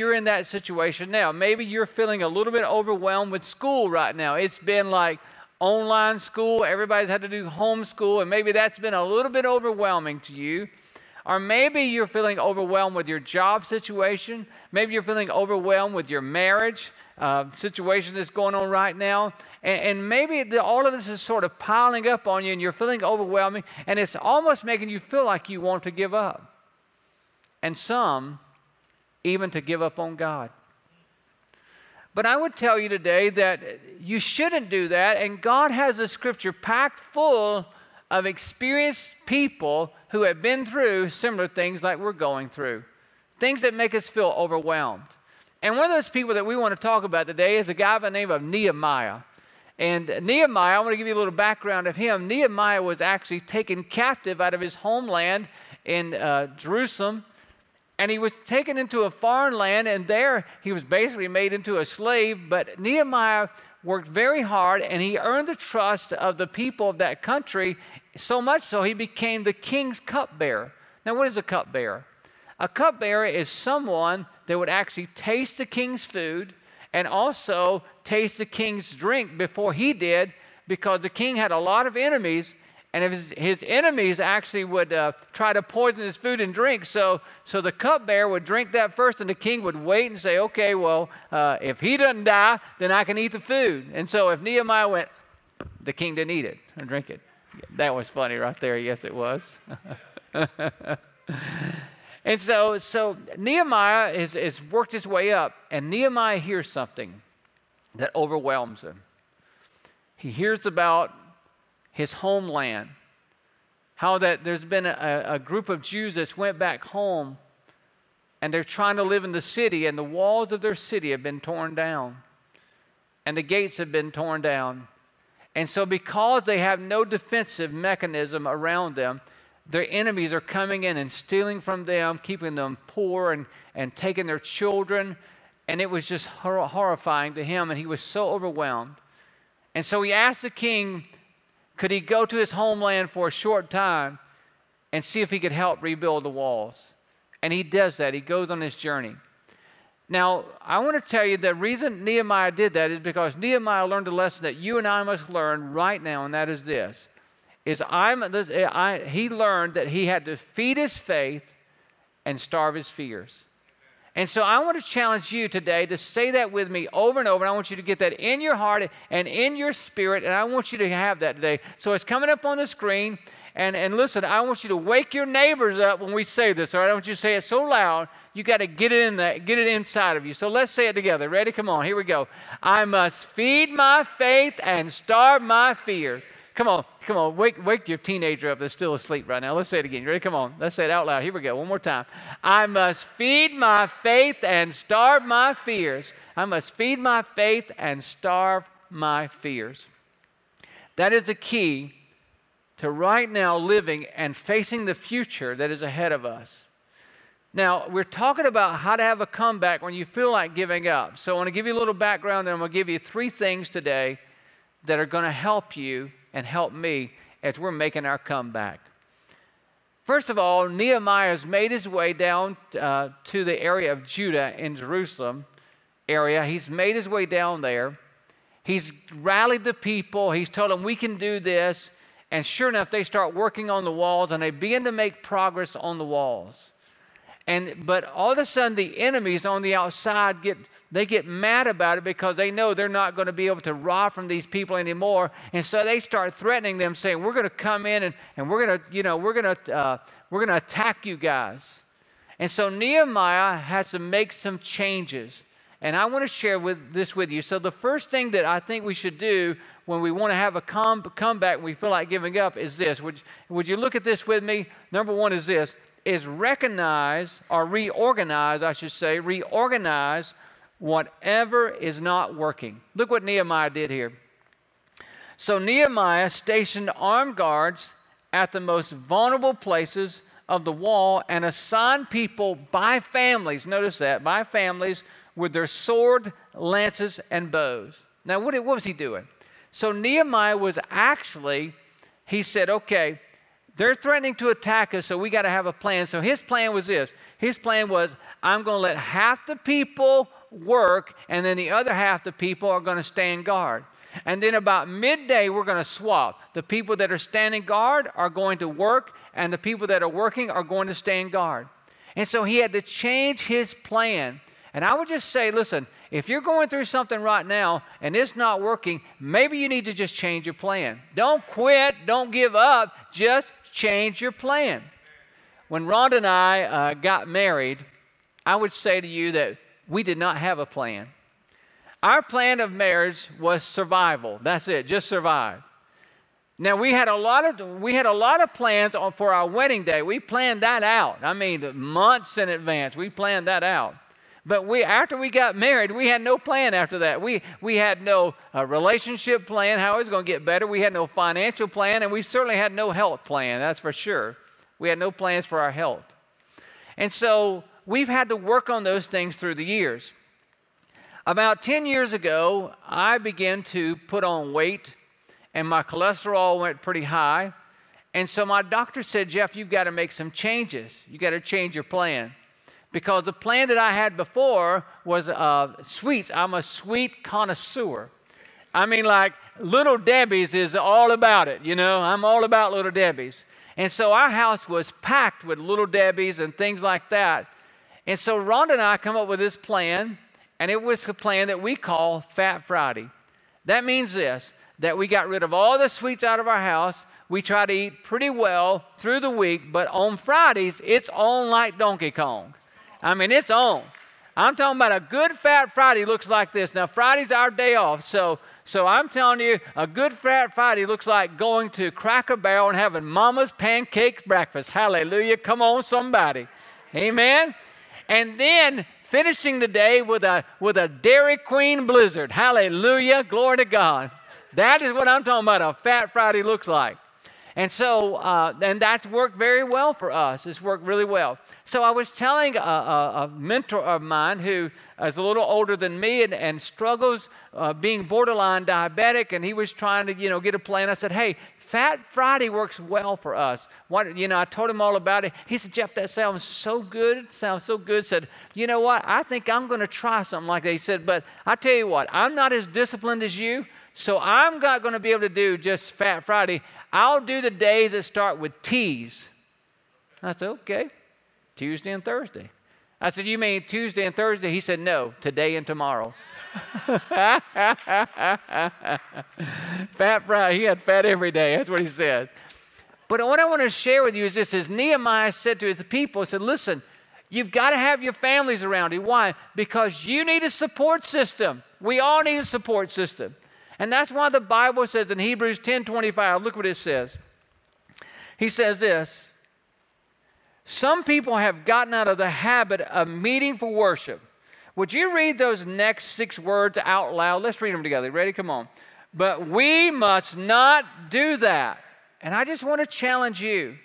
You're in that situation now. Maybe you're feeling a little bit overwhelmed with school right now. It's been like online school, everybody's had to do homeschool, and maybe that's been a little bit overwhelming to you. Or maybe you're feeling overwhelmed with your job situation. Maybe you're feeling overwhelmed with your marriage uh, situation that's going on right now. And, and maybe the, all of this is sort of piling up on you and you're feeling overwhelming and it's almost making you feel like you want to give up. And some even to give up on God. But I would tell you today that you shouldn't do that, and God has a scripture packed full of experienced people who have been through similar things like we're going through, things that make us feel overwhelmed. And one of those people that we want to talk about today is a guy by the name of Nehemiah. And Nehemiah, I want to give you a little background of him. Nehemiah was actually taken captive out of his homeland in uh, Jerusalem and he was taken into a foreign land, and there he was basically made into a slave. But Nehemiah worked very hard, and he earned the trust of the people of that country, so much so he became the king's cupbearer. Now, what is a cupbearer? A cupbearer is someone that would actually taste the king's food and also taste the king's drink before he did, because the king had a lot of enemies and if his, his enemies actually would uh, try to poison his food and drink, so, so the cupbearer would drink that first, and the king would wait and say, okay, well, uh, if he doesn't die, then I can eat the food. And so if Nehemiah went, the king didn't eat it or drink it. That was funny right there. Yes, it was. and so, so Nehemiah has, has worked his way up, and Nehemiah hears something that overwhelms him. He hears about his homeland. How that there's been a, a group of Jews that's went back home and they're trying to live in the city, and the walls of their city have been torn down, and the gates have been torn down. And so, because they have no defensive mechanism around them, their enemies are coming in and stealing from them, keeping them poor, and, and taking their children. And it was just hor- horrifying to him, and he was so overwhelmed. And so he asked the king could he go to his homeland for a short time and see if he could help rebuild the walls? And he does that. He goes on his journey. Now, I want to tell you the reason Nehemiah did that is because Nehemiah learned a lesson that you and I must learn right now, and that is this: is I'm, this, I, he learned that he had to feed his faith and starve his fears. And so I want to challenge you today to say that with me over and over. And I want you to get that in your heart and in your spirit. And I want you to have that today. So it's coming up on the screen. And, and listen, I want you to wake your neighbors up when we say this. All right, I want you to say it so loud. You got to get it in that, get it inside of you. So let's say it together. Ready? Come on. Here we go. I must feed my faith and starve my fears. Come on, come on, wake, wake your teenager up that's still asleep right now. Let's say it again. You ready? Come on, let's say it out loud. Here we go. One more time. I must feed my faith and starve my fears. I must feed my faith and starve my fears. That is the key to right now living and facing the future that is ahead of us. Now, we're talking about how to have a comeback when you feel like giving up. So, I want to give you a little background, and I'm going to give you three things today that are going to help you and help me as we're making our comeback. First of all, Nehemiah has made his way down uh, to the area of Judah in Jerusalem area. He's made his way down there. He's rallied the people. He's told them, we can do this. And sure enough, they start working on the walls and they begin to make progress on the walls. And but all of a sudden the enemies on the outside get they get mad about it because they know they're not going to be able to rob from these people anymore. And so they start threatening them, saying, We're going to come in and, and we're going to, you know, we're going to, uh, we're going to attack you guys. And so Nehemiah has to make some changes. And I want to share with this with you. So the first thing that I think we should do when we want to have a come, comeback and we feel like giving up is this. Would, would you look at this with me? Number one is this is recognize or reorganize, I should say, reorganize whatever is not working. Look what Nehemiah did here. So Nehemiah stationed armed guards at the most vulnerable places of the wall and assigned people by families, notice that, by families with their sword, lances, and bows. Now, what, what was he doing? So Nehemiah was actually, he said, okay, they're threatening to attack us, so we got to have a plan. So his plan was this his plan was, I'm going to let half the people work, and then the other half the people are going to stand guard. And then about midday, we're going to swap. The people that are standing guard are going to work, and the people that are working are going to stand guard. And so he had to change his plan. And I would just say, listen, if you're going through something right now and it's not working, maybe you need to just change your plan. Don't quit, don't give up, just change your plan. When Rhonda and I uh, got married, I would say to you that we did not have a plan. Our plan of marriage was survival. That's it, just survive. Now we had a lot of we had a lot of plans for our wedding day. We planned that out. I mean, months in advance. We planned that out. But we after we got married, we had no plan after that. We we had no uh, relationship plan how it was going to get better. We had no financial plan, and we certainly had no health plan. That's for sure. We had no plans for our health, and so we've had to work on those things through the years. About 10 years ago, I began to put on weight and my cholesterol went pretty high. And so my doctor said, Jeff, you've got to make some changes. You've got to change your plan. Because the plan that I had before was uh, sweets. I'm a sweet connoisseur. I mean, like Little Debbie's is all about it, you know? I'm all about Little Debbie's. And so our house was packed with Little Debbie's and things like that. And so Rhonda and I come up with this plan and it was a plan that we call Fat Friday. That means this that we got rid of all the sweets out of our house. We try to eat pretty well through the week, but on Fridays, it's on like Donkey Kong. I mean, it's on. I'm talking about a good Fat Friday looks like this. Now, Friday's our day off, so so I'm telling you, a good Fat Friday looks like going to Cracker Barrel and having Mama's pancakes breakfast. Hallelujah! Come on, somebody, Amen. And then finishing the day with a, with a Dairy Queen blizzard. Hallelujah. Glory to God. That is what I'm talking about, a Fat Friday looks like. And so, uh, and that's worked very well for us. It's worked really well. So I was telling a, a, a mentor of mine who is a little older than me and, and struggles uh, being borderline diabetic, and he was trying to, you know, get a plan. I said, hey, Fat Friday works well for us. What, you know, I told him all about it. He said, Jeff, that sounds so good. It sounds so good. Said, you know what? I think I'm going to try something like that. He said, but I tell you what, I'm not as disciplined as you, so I'm not going to be able to do just Fat Friday. I'll do the days that start with T's. I said, okay, Tuesday and Thursday. I said, you mean Tuesday and Thursday? He said, no, today and tomorrow. fat fry. He had fat every day. That's what he said. But what I want to share with you is this: as Nehemiah said to his people, he said, "Listen, you've got to have your families around you. Why? Because you need a support system. We all need a support system, and that's why the Bible says in Hebrews 10:25. Look what it says. He says this. Some people have gotten out of the habit of meeting for worship would you read those next six words out loud? Let's read them together. Ready? Come on. But we must not do that. And I just want to challenge you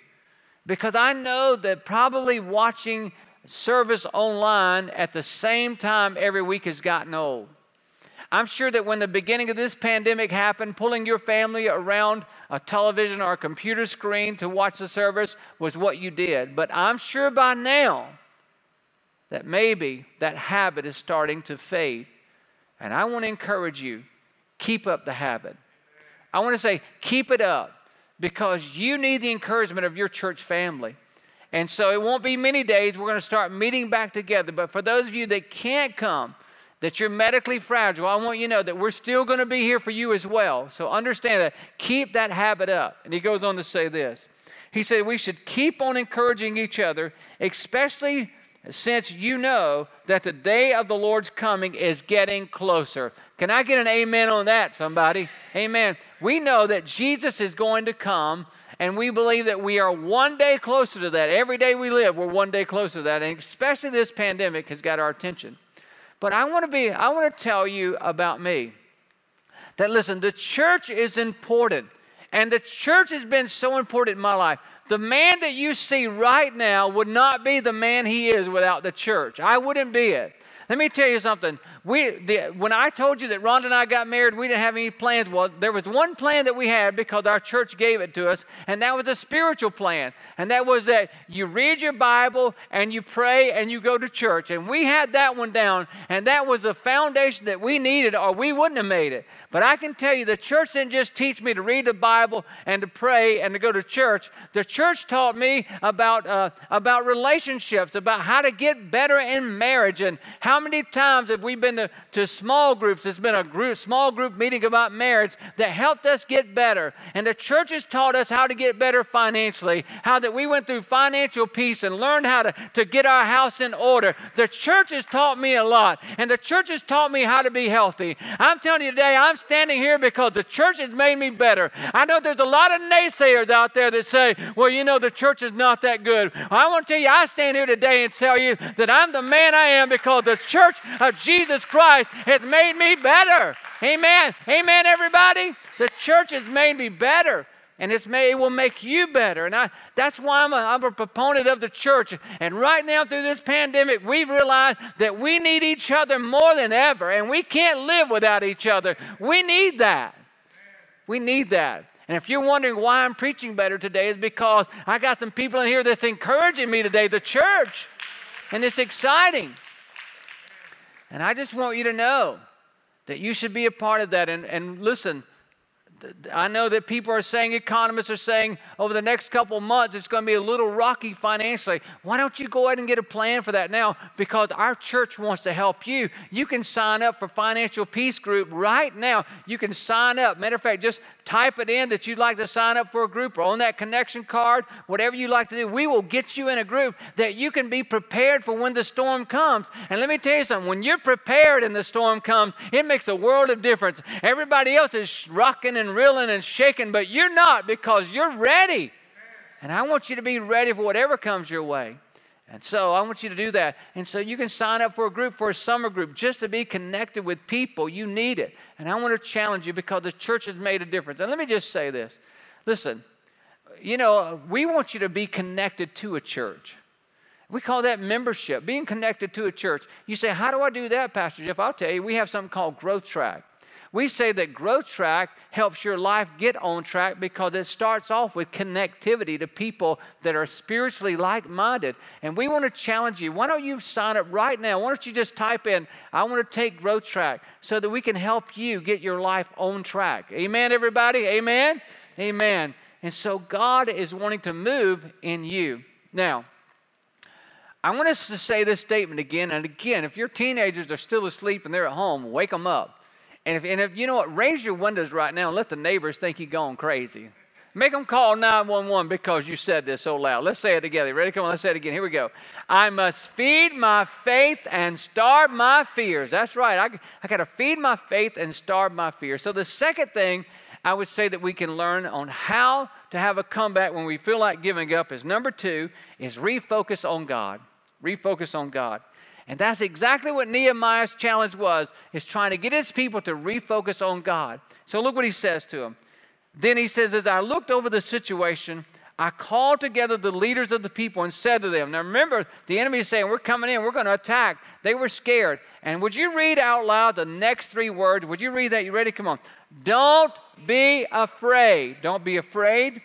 because I know that probably watching service online at the same time every week has gotten old. I'm sure that when the beginning of this pandemic happened, pulling your family around a television or a computer screen to watch the service was what you did. But I'm sure by now, that maybe that habit is starting to fade. And I want to encourage you keep up the habit. I want to say, keep it up because you need the encouragement of your church family. And so it won't be many days. We're going to start meeting back together. But for those of you that can't come, that you're medically fragile, I want you to know that we're still going to be here for you as well. So understand that. Keep that habit up. And he goes on to say this. He said, We should keep on encouraging each other, especially since you know that the day of the Lord's coming is getting closer. Can I get an amen on that, somebody? Amen. We know that Jesus is going to come And we believe that we are one day closer to that. Every day we live, we're one day closer to that. And especially this pandemic has got our attention. But I want to be, I want to tell you about me. That listen, the church is important. And the church has been so important in my life. The man that you see right now would not be the man he is without the church. I wouldn't be it. Let me tell you something. We, the, when I told you that Rhonda and I got married, we didn't have any plans. Well, there was one plan that we had because our church gave it to us, and that was a spiritual plan. And that was that you read your Bible and you pray and you go to church. And we had that one down, and that was the foundation that we needed, or we wouldn't have made it. But I can tell you, the church didn't just teach me to read the Bible and to pray and to go to church. The church taught me about, uh, about relationships, about how to get better in marriage. And how many times have we been to, to small groups? It's been a group, small group meeting about marriage that helped us get better. And the church has taught us how to get better financially, how that we went through financial peace and learned how to, to get our house in order. The church has taught me a lot, and the church has taught me how to be healthy. I'm telling you today, I'm standing here because the church has made me better. I know there's a lot of naysayers out there that say, well, you know, the church is not that good. I want to tell you, I stand here today and tell you that I'm the man I am because the church of Jesus Christ has made me better. Amen. Amen, everybody. The church has made me better and it's may, it will make you better. And I, that's why I'm a, I'm a proponent of the church. And right now, through this pandemic, we've realized that we need each other more than ever, and we can't live without each other. We need that. We need that. And if you're wondering why I'm preaching better today, is because I got some people in here that's encouraging me today, the church. And it's exciting. And I just want you to know that you should be a part of that. And, and listen, I know that people are saying, economists are saying, over the next couple months, it's going to be a little rocky financially. Why don't you go ahead and get a plan for that now? Because our church wants to help you. You can sign up for Financial Peace Group right now. You can sign up. Matter of fact, just type it in that you'd like to sign up for a group or on that connection card, whatever you like to do. We will get you in a group that you can be prepared for when the storm comes. And let me tell you something when you're prepared and the storm comes, it makes a world of difference. Everybody else is rocking and and reeling and shaking, but you're not because you're ready. And I want you to be ready for whatever comes your way. And so I want you to do that. And so you can sign up for a group, for a summer group, just to be connected with people. You need it. And I want to challenge you because the church has made a difference. And let me just say this listen, you know, we want you to be connected to a church. We call that membership, being connected to a church. You say, How do I do that, Pastor Jeff? I'll tell you, we have something called Growth Track. We say that growth track helps your life get on track because it starts off with connectivity to people that are spiritually like minded. And we want to challenge you. Why don't you sign up right now? Why don't you just type in, I want to take growth track so that we can help you get your life on track? Amen, everybody? Amen? Amen. And so God is wanting to move in you. Now, I want us to say this statement again and again. If your teenagers are still asleep and they're at home, wake them up. And if, and if you know what, raise your windows right now and let the neighbors think you're going crazy. Make them call 911 because you said this so loud. Let's say it together. Ready? Come on, let's say it again. Here we go. I must feed my faith and starve my fears. That's right. I, I got to feed my faith and starve my fears. So, the second thing I would say that we can learn on how to have a comeback when we feel like giving up is number two, is refocus on God. Refocus on God. And that's exactly what Nehemiah's challenge was, is trying to get his people to refocus on God. So look what he says to them. Then he says, As I looked over the situation, I called together the leaders of the people and said to them, Now remember, the enemy is saying, We're coming in, we're going to attack. They were scared. And would you read out loud the next three words? Would you read that? You ready? Come on. Don't be afraid. Don't be afraid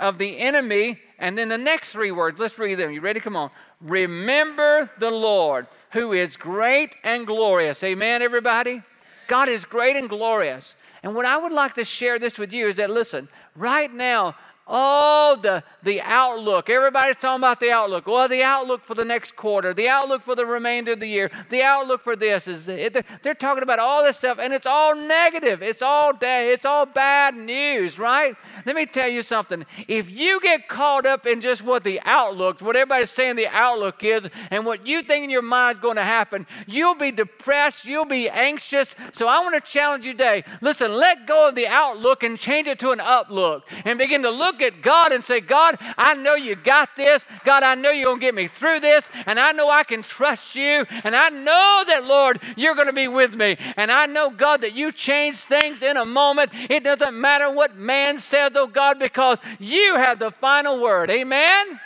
of the enemy. And then the next three words, let's read them. You ready? Come on. Remember the Lord who is great and glorious. Amen, everybody? God is great and glorious. And what I would like to share this with you is that, listen, right now, Oh, the, the outlook. Everybody's talking about the outlook. Well, the outlook for the next quarter, the outlook for the remainder of the year, the outlook for this is they're, they're talking about all this stuff, and it's all negative. It's all day. It's all bad news, right? Let me tell you something. If you get caught up in just what the outlook, what everybody's saying the outlook is, and what you think in your mind is going to happen, you'll be depressed. You'll be anxious. So I want to challenge you today. Listen, let go of the outlook and change it to an uplook, and begin to look at God and say, God, I know you got this. God, I know you're going to get me through this. And I know I can trust you. And I know that, Lord, you're going to be with me. And I know, God, that you change things in a moment. It doesn't matter what man says, oh God, because you have the final word. Amen?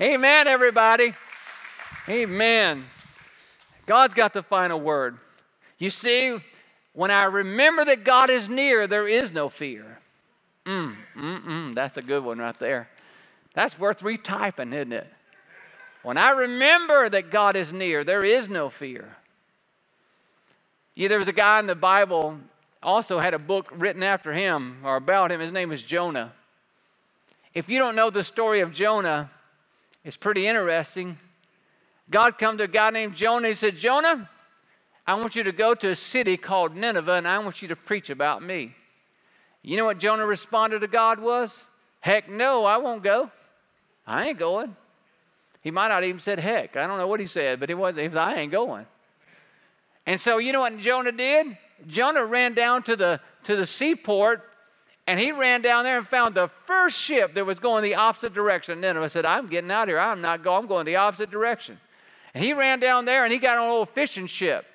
Amen, everybody. Amen. God's got the final word. You see, when I remember that God is near, there is no fear. Mm, mm, mm, that's a good one right there. That's worth retyping, isn't it? When I remember that God is near, there is no fear. Yeah, there was a guy in the Bible, also had a book written after him or about him. His name is Jonah. If you don't know the story of Jonah, it's pretty interesting. God come to a guy named Jonah. He said, Jonah, I want you to go to a city called Nineveh and I want you to preach about me. You know what Jonah responded to God was? Heck no, I won't go. I ain't going. He might not even said heck. I don't know what he said, but he was he was, I ain't going. And so you know what Jonah did? Jonah ran down to the to the seaport and he ran down there and found the first ship that was going the opposite direction. And then Nineveh said, I'm getting out of here. I'm not going. I'm going the opposite direction. And he ran down there and he got on an old fishing ship.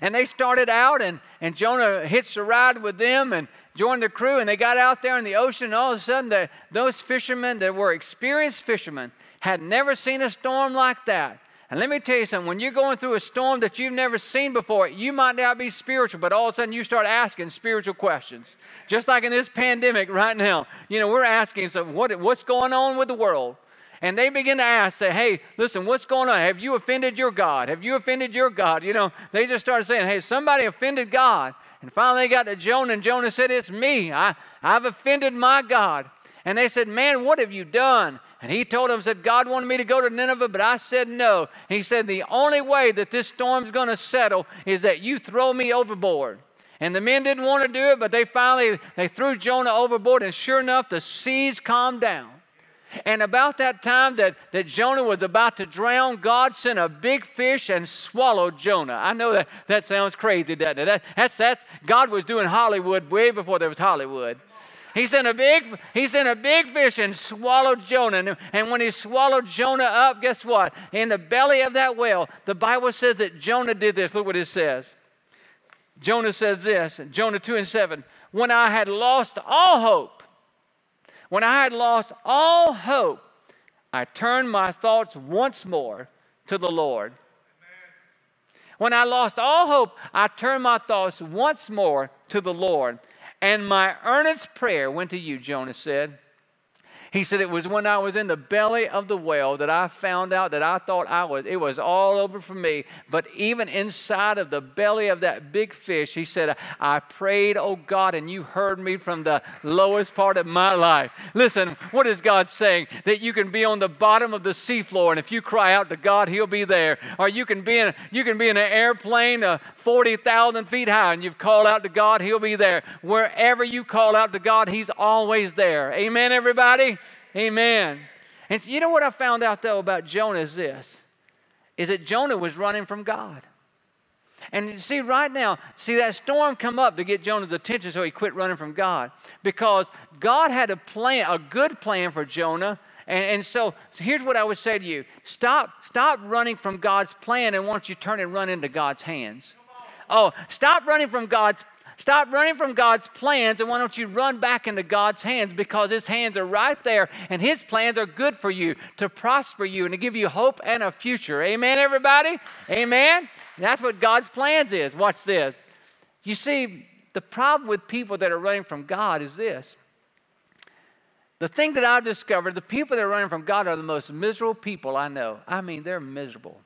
And they started out, and, and Jonah hitched a ride with them and joined the crew. And they got out there in the ocean. And all of a sudden, the, those fishermen that were experienced fishermen had never seen a storm like that. And let me tell you something when you're going through a storm that you've never seen before, you might not be spiritual, but all of a sudden you start asking spiritual questions. Just like in this pandemic right now. You know, we're asking, so what, what's going on with the world? And they begin to ask, say, hey, listen, what's going on? Have you offended your God? Have you offended your God? You know, they just started saying, hey, somebody offended God. And finally they got to Jonah, and Jonah said, It's me. I, I've offended my God. And they said, Man, what have you done? And he told them, said, God wanted me to go to Nineveh, but I said no. He said, The only way that this storm's going to settle is that you throw me overboard. And the men didn't want to do it, but they finally they threw Jonah overboard, and sure enough, the seas calmed down. And about that time that, that Jonah was about to drown, God sent a big fish and swallowed Jonah. I know that, that sounds crazy, doesn't it? That, that's, that's, God was doing Hollywood way before there was Hollywood. He sent a big, he sent a big fish and swallowed Jonah. And when he swallowed Jonah up, guess what? In the belly of that whale, the Bible says that Jonah did this. Look what it says. Jonah says this, Jonah 2 and 7. When I had lost all hope, when I had lost all hope, I turned my thoughts once more to the Lord. When I lost all hope, I turned my thoughts once more to the Lord. And my earnest prayer went to you, Jonah said. He said, It was when I was in the belly of the whale that I found out that I thought I was, it was all over for me. But even inside of the belly of that big fish, he said, I prayed, oh God, and you heard me from the lowest part of my life. Listen, what is God saying? That you can be on the bottom of the seafloor, and if you cry out to God, He'll be there. Or you can be in, you can be in an airplane uh, 40,000 feet high, and you've called out to God, He'll be there. Wherever you call out to God, He's always there. Amen, everybody? Amen. And you know what I found out though about Jonah is this is that Jonah was running from God. And you see, right now, see that storm come up to get Jonah's attention so he quit running from God. Because God had a plan, a good plan for Jonah. And, and so, so, here's what I would say to you stop, stop running from God's plan and once you turn and run into God's hands. Oh, stop running from God's Stop running from God's plans and why don't you run back into God's hands because His hands are right there and His plans are good for you to prosper you and to give you hope and a future. Amen, everybody? Amen? That's what God's plans is. Watch this. You see, the problem with people that are running from God is this. The thing that I've discovered, the people that are running from God are the most miserable people I know. I mean, they're miserable.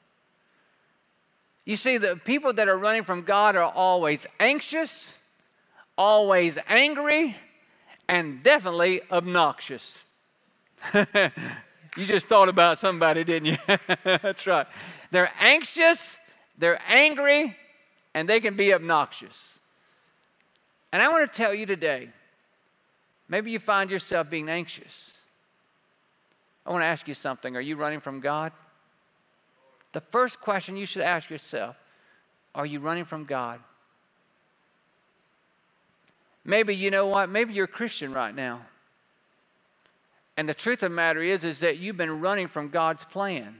You see, the people that are running from God are always anxious, always angry, and definitely obnoxious. you just thought about somebody, didn't you? That's right. They're anxious, they're angry, and they can be obnoxious. And I want to tell you today maybe you find yourself being anxious. I want to ask you something. Are you running from God? The first question you should ask yourself are you running from God? Maybe you know what? Maybe you're a Christian right now. And the truth of the matter is, is that you've been running from God's plan.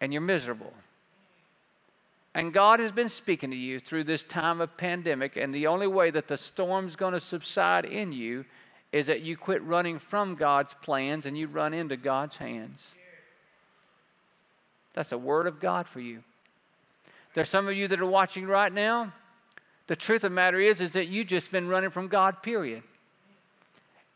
And you're miserable. And God has been speaking to you through this time of pandemic. And the only way that the storm's going to subside in you is that you quit running from God's plans and you run into God's hands. That's a word of God for you. There's some of you that are watching right now. The truth of the matter is, is that you've just been running from God, period.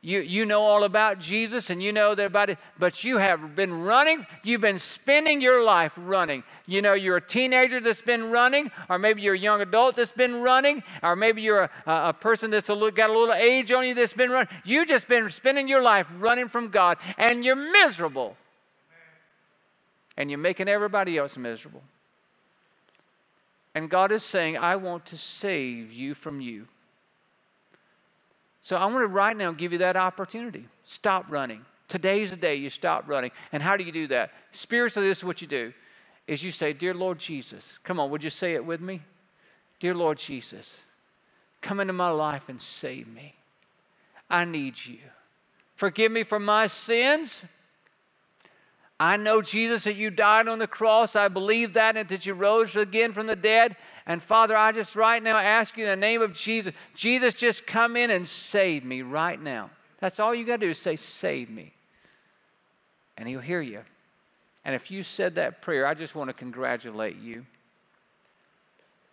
You, you know all about Jesus and you know that about it, but you have been running. You've been spending your life running. You know, you're a teenager that's been running, or maybe you're a young adult that's been running, or maybe you're a, a person that's a little, got a little age on you that's been running. You've just been spending your life running from God, and you're miserable. And you're making everybody else miserable. And God is saying, I want to save you from you. So I want to right now give you that opportunity. Stop running. Today's the day you stop running. And how do you do that? Spiritually, this is what you do is you say, Dear Lord Jesus, come on, would you say it with me? Dear Lord Jesus, come into my life and save me. I need you. Forgive me for my sins. I know, Jesus, that you died on the cross. I believe that and that you rose again from the dead. And Father, I just right now ask you in the name of Jesus, Jesus, just come in and save me right now. That's all you got to do is say, Save me. And He'll hear you. And if you said that prayer, I just want to congratulate you.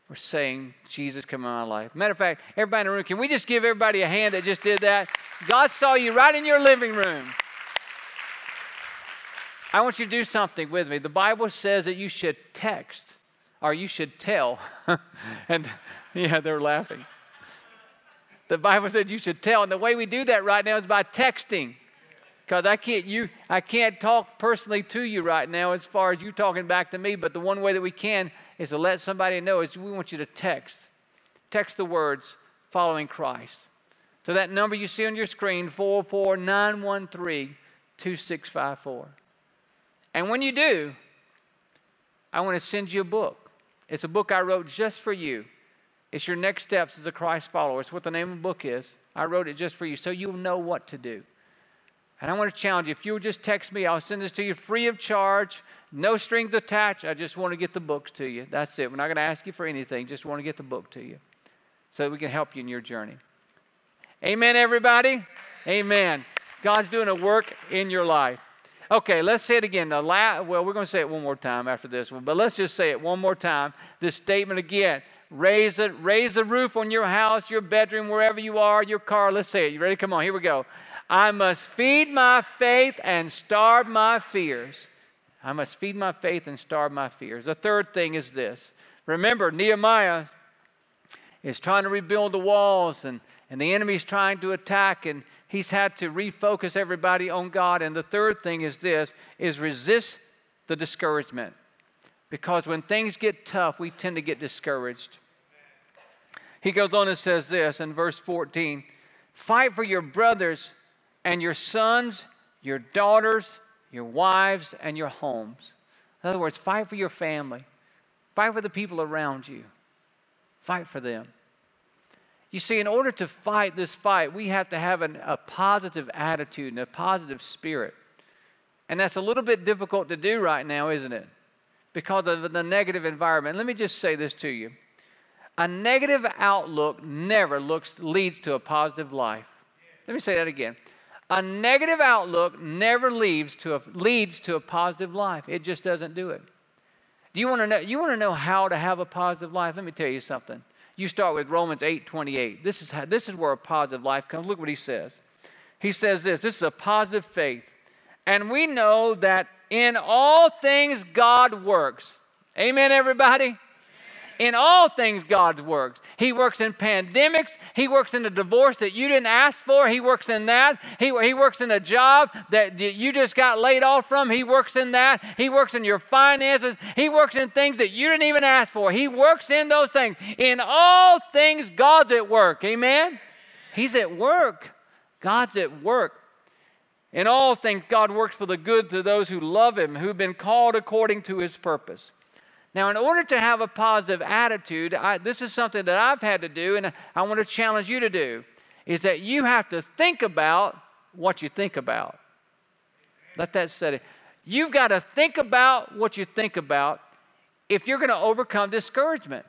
We're saying, Jesus, come in my life. Matter of fact, everybody in the room, can we just give everybody a hand that just did that? God saw you right in your living room. I want you to do something with me. The Bible says that you should text or you should tell. and yeah, they're laughing. The Bible said you should tell. And the way we do that right now is by texting. Because I can't you I can't talk personally to you right now as far as you talking back to me, but the one way that we can is to let somebody know is we want you to text. Text the words following Christ. So that number you see on your screen, 44913 2654. And when you do, I want to send you a book. It's a book I wrote just for you. It's your next steps as a Christ follower. It's what the name of the book is. I wrote it just for you so you'll know what to do. And I want to challenge you if you'll just text me, I'll send this to you free of charge, no strings attached. I just want to get the books to you. That's it. We're not going to ask you for anything, just want to get the book to you so we can help you in your journey. Amen, everybody? Amen. God's doing a work in your life. Okay, let's say it again. The la- well, we're going to say it one more time after this one, but let's just say it one more time. This statement again. Raise the, raise the roof on your house, your bedroom, wherever you are, your car. Let's say it. You ready? Come on, here we go. I must feed my faith and starve my fears. I must feed my faith and starve my fears. The third thing is this. Remember, Nehemiah is trying to rebuild the walls, and, and the enemy's trying to attack, and he's had to refocus everybody on God. And the third thing is this is resist the discouragement. Because when things get tough, we tend to get discouraged. He goes on and says this in verse 14 Fight for your brothers and your sons, your daughters, your wives, and your homes. In other words, fight for your family, fight for the people around you, fight for them. You see, in order to fight this fight, we have to have an, a positive attitude and a positive spirit. And that's a little bit difficult to do right now, isn't it? Because of the negative environment. Let me just say this to you a negative outlook never looks, leads to a positive life. Let me say that again. A negative outlook never leads to a, leads to a positive life. It just doesn't do it. Do you want to know? You want to know how to have a positive life? Let me tell you something. You start with Romans 8 28. This is, how, this is where a positive life comes. Look what he says. He says this this is a positive faith. And we know that in all things God works. Amen, everybody? In all things, God works. He works in pandemics. He works in a divorce that you didn't ask for. He works in that. He, he works in a job that you just got laid off from. He works in that. He works in your finances. He works in things that you didn't even ask for. He works in those things. In all things, God's at work. Amen? He's at work. God's at work. In all things, God works for the good to those who love Him, who've been called according to His purpose. Now, in order to have a positive attitude, I, this is something that I've had to do, and I want to challenge you to do, is that you have to think about what you think about. Let that set it. You've got to think about what you think about if you're going to overcome discouragement.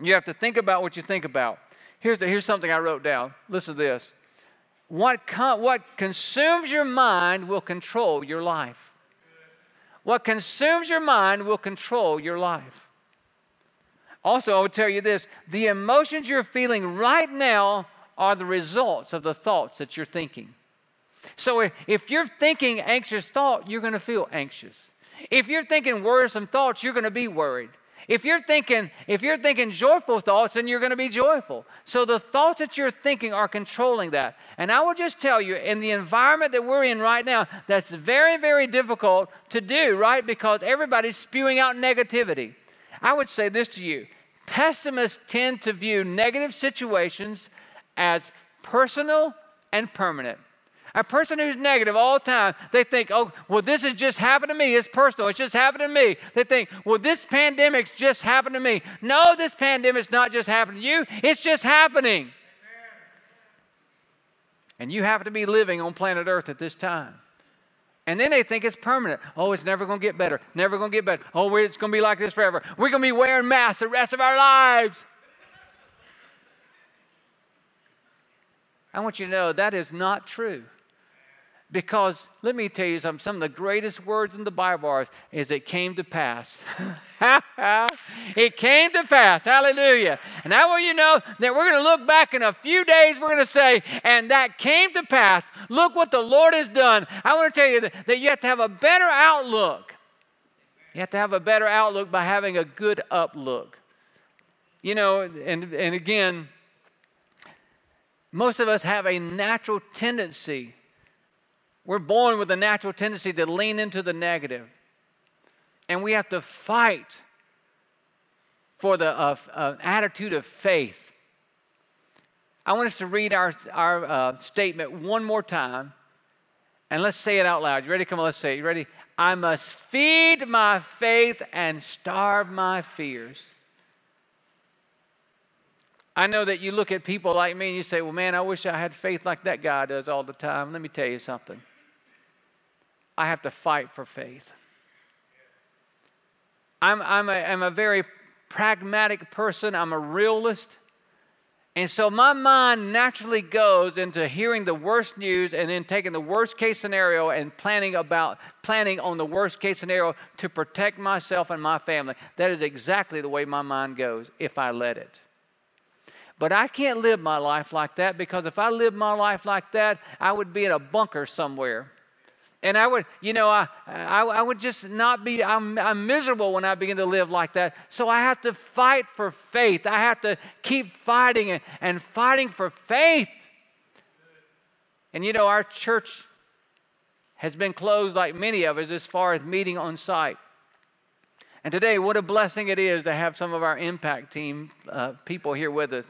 You have to think about what you think about. Here's, the, here's something I wrote down. Listen to this. What, what consumes your mind will control your life. What consumes your mind will control your life. Also, I would tell you this the emotions you're feeling right now are the results of the thoughts that you're thinking. So if you're thinking anxious thought, you're going to feel anxious. If you're thinking worrisome thoughts, you're going to be worried. If you're thinking, if you're thinking joyful thoughts, then you're going to be joyful. So the thoughts that you're thinking are controlling that. And I will just tell you, in the environment that we're in right now, that's very, very difficult to do, right? Because everybody's spewing out negativity. I would say this to you pessimists tend to view negative situations as personal and permanent. A person who's negative all the time, they think, oh, well, this has just happened to me. It's personal. It's just happened to me. They think, well, this pandemic's just happened to me. No, this pandemic's not just happening to you, it's just happening. And you happen to be living on planet Earth at this time. And then they think it's permanent. Oh, it's never going to get better. Never going to get better. Oh, it's going to be like this forever. We're going to be wearing masks the rest of our lives. I want you to know that is not true. Because let me tell you something, some of the greatest words in the Bible are, is it came to pass. it came to pass. Hallelujah. And I want you know that we're going to look back in a few days, we're going to say, and that came to pass. Look what the Lord has done. I want to tell you that, that you have to have a better outlook. You have to have a better outlook by having a good uplook. You know, and, and again, most of us have a natural tendency we're born with a natural tendency to lean into the negative. And we have to fight for the uh, uh, attitude of faith. I want us to read our, our uh, statement one more time. And let's say it out loud. You ready? Come on, let's say it. You ready? I must feed my faith and starve my fears. I know that you look at people like me and you say, well, man, I wish I had faith like that guy does all the time. Let me tell you something. I have to fight for faith. I'm, I'm, a, I'm a very pragmatic person, I'm a realist. And so my mind naturally goes into hearing the worst news and then taking the worst case scenario and planning about planning on the worst case scenario to protect myself and my family. That is exactly the way my mind goes if I let it. But I can't live my life like that because if I lived my life like that, I would be in a bunker somewhere and I would, you know, I, I, I, would just not be, I'm, I'm miserable when I begin to live like that. So I have to fight for faith. I have to keep fighting and, and fighting for faith. And you know, our church has been closed like many of us as far as meeting on site. And today, what a blessing it is to have some of our impact team uh, people here with us.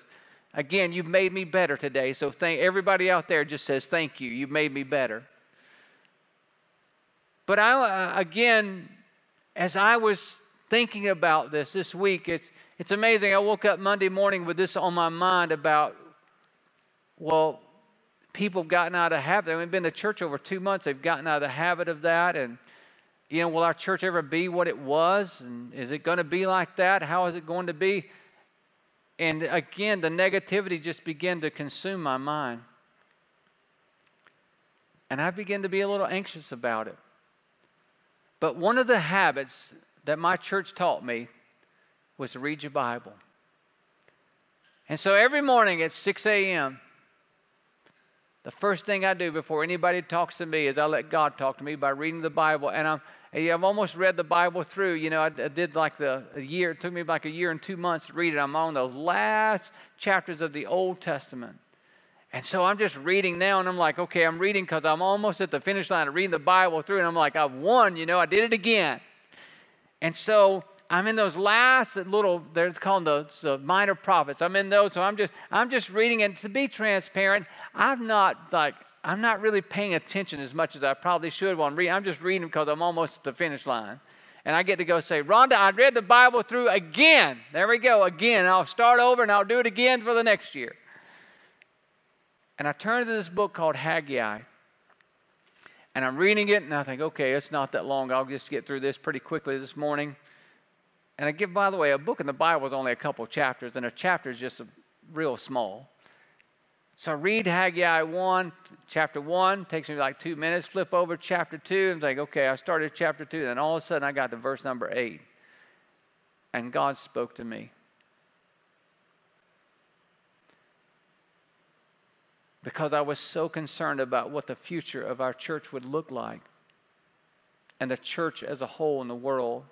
Again, you've made me better today. So thank everybody out there just says thank you. You've made me better. But I, uh, again, as I was thinking about this this week, it's, it's amazing. I woke up Monday morning with this on my mind about, well, people have gotten out of habit. We've been to church over two months. They've gotten out of the habit of that. And, you know, will our church ever be what it was? And is it going to be like that? How is it going to be? And again, the negativity just began to consume my mind. And I began to be a little anxious about it. But one of the habits that my church taught me was to read your Bible. And so every morning at 6 a.m., the first thing I do before anybody talks to me is I let God talk to me by reading the Bible. And I'm, I've almost read the Bible through. You know, I, did like the a year, it took me like a year and two months to read it. I'm on the last chapters of the Old Testament. And so I'm just reading now, and I'm like, okay, I'm reading because I'm almost at the finish line of reading the Bible through, and I'm like, I've won, you know, I did it again. And so I'm in those last little, they're called the, the minor prophets. I'm in those, so I'm just, I'm just reading, and to be transparent, I'm not like, I'm not really paying attention as much as I probably should while I'm reading. I'm just reading because I'm almost at the finish line. And I get to go say, Rhonda, I read the Bible through again. There we go, again. I'll start over and I'll do it again for the next year. And I turned to this book called Haggai. And I'm reading it, and I think, okay, it's not that long. I'll just get through this pretty quickly this morning. And I give, by the way, a book in the Bible is only a couple chapters, and a chapter is just a, real small. So I read Haggai 1, chapter 1, takes me like two minutes, flip over chapter 2, and think, okay, I started chapter 2, and all of a sudden I got to verse number 8. And God spoke to me. Because I was so concerned about what the future of our church would look like and the church as a whole in the world.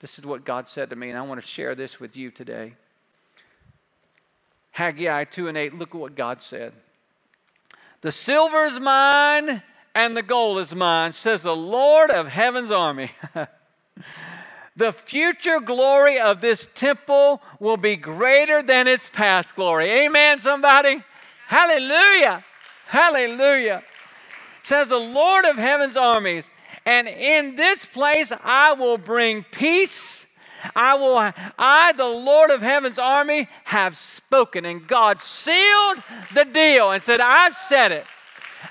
This is what God said to me, and I want to share this with you today. Haggai 2 and 8, look at what God said. The silver is mine and the gold is mine, says the Lord of heaven's army. the future glory of this temple will be greater than its past glory. Amen, somebody? Hallelujah. Hallelujah. Says the Lord of heaven's armies, and in this place I will bring peace. I will, I, the Lord of heaven's army, have spoken. And God sealed the deal and said, I've said it.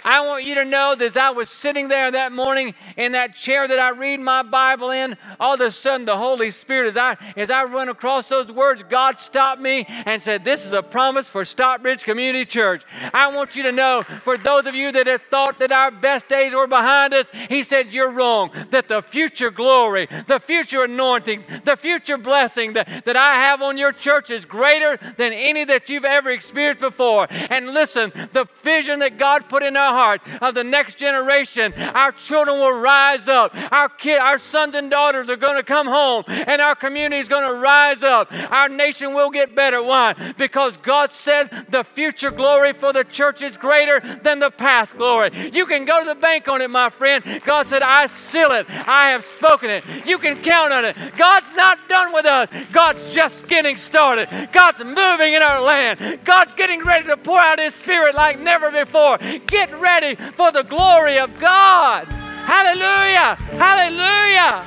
I want you to know that as I was sitting there that morning in that chair that I read my Bible in, all of a sudden the Holy Spirit, as I as I run across those words, God stopped me and said, This is a promise for Stockbridge Community Church. I want you to know, for those of you that have thought that our best days were behind us, He said, You're wrong. That the future glory, the future anointing, the future blessing that, that I have on your church is greater than any that you've ever experienced before. And listen, the vision that God put in our heart of the next generation. Our children will rise up. Our kid, our sons and daughters are going to come home, and our community is going to rise up. Our nation will get better. Why? Because God said the future glory for the church is greater than the past glory. You can go to the bank on it, my friend. God said, I seal it. I have spoken it. You can count on it. God's not done with us. God's just getting started. God's moving in our land. God's getting ready to pour out His Spirit like never before. Get ready for the glory of God. Hallelujah! Hallelujah!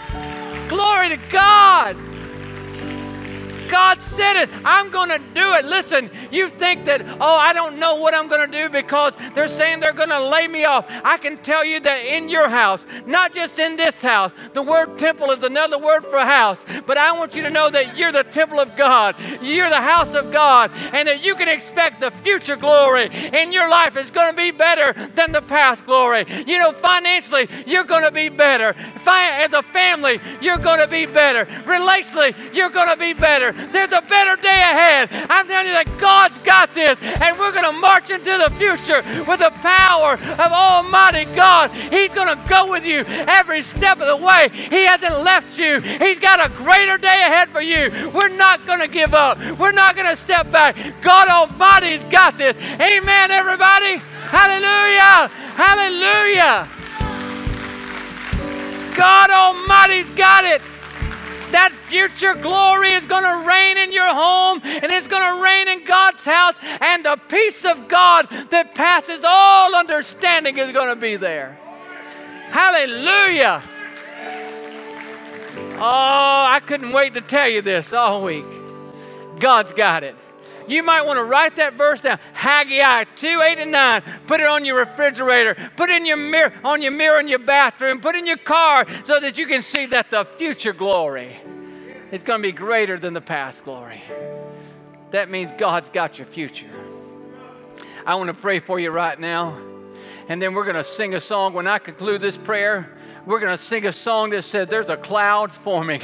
Glory to God. God said it. I'm going to do it. Listen, you think that, oh, I don't know what I'm going to do because they're saying they're going to lay me off. I can tell you that in your house, not just in this house, the word temple is another word for house. But I want you to know that you're the temple of God, you're the house of God, and that you can expect the future glory in your life is going to be better than the past glory. You know, financially, you're going to be better. As a family, you're going to be better. Relationally, you're going to be better. There's a better day ahead. I'm telling you that God's got this, and we're going to march into the future with the power of Almighty God. He's going to go with you every step of the way. He hasn't left you, He's got a greater day ahead for you. We're not going to give up, we're not going to step back. God Almighty's got this. Amen, everybody. Hallelujah. Hallelujah. God Almighty's got it. That future glory is going to reign in your home and it's going to reign in God's house, and the peace of God that passes all understanding is going to be there. Hallelujah. Oh, I couldn't wait to tell you this all week. God's got it. You might want to write that verse down. Haggai 2, 8, and 9. Put it on your refrigerator. Put it in your mirror, on your mirror in your bathroom. Put it in your car so that you can see that the future glory is going to be greater than the past glory. That means God's got your future. I want to pray for you right now. And then we're going to sing a song. When I conclude this prayer, we're going to sing a song that says there's a cloud forming.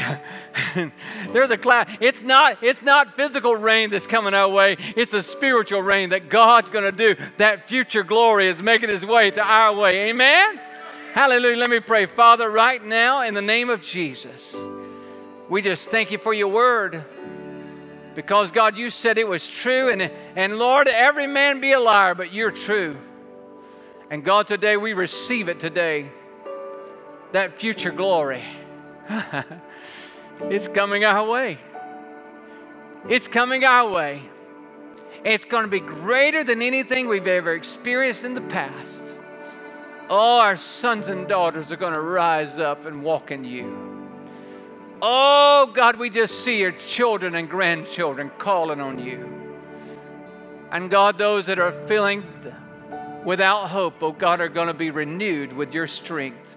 there's a cloud. It's not, it's not physical rain that's coming our way. It's a spiritual rain that God's going to do. That future glory is making its way to our way. Amen? Hallelujah. Let me pray. Father, right now, in the name of Jesus, we just thank you for your word. Because God, you said it was true, and, and Lord, every man be a liar, but you're true. And God, today we receive it today that future glory. it's coming our way. It's coming our way. It's going to be greater than anything we've ever experienced in the past. All our sons and daughters are going to rise up and walk in you. Oh, God, we just see your children and grandchildren calling on you. And God, those that are feeling without hope, oh God, are going to be renewed with your strength.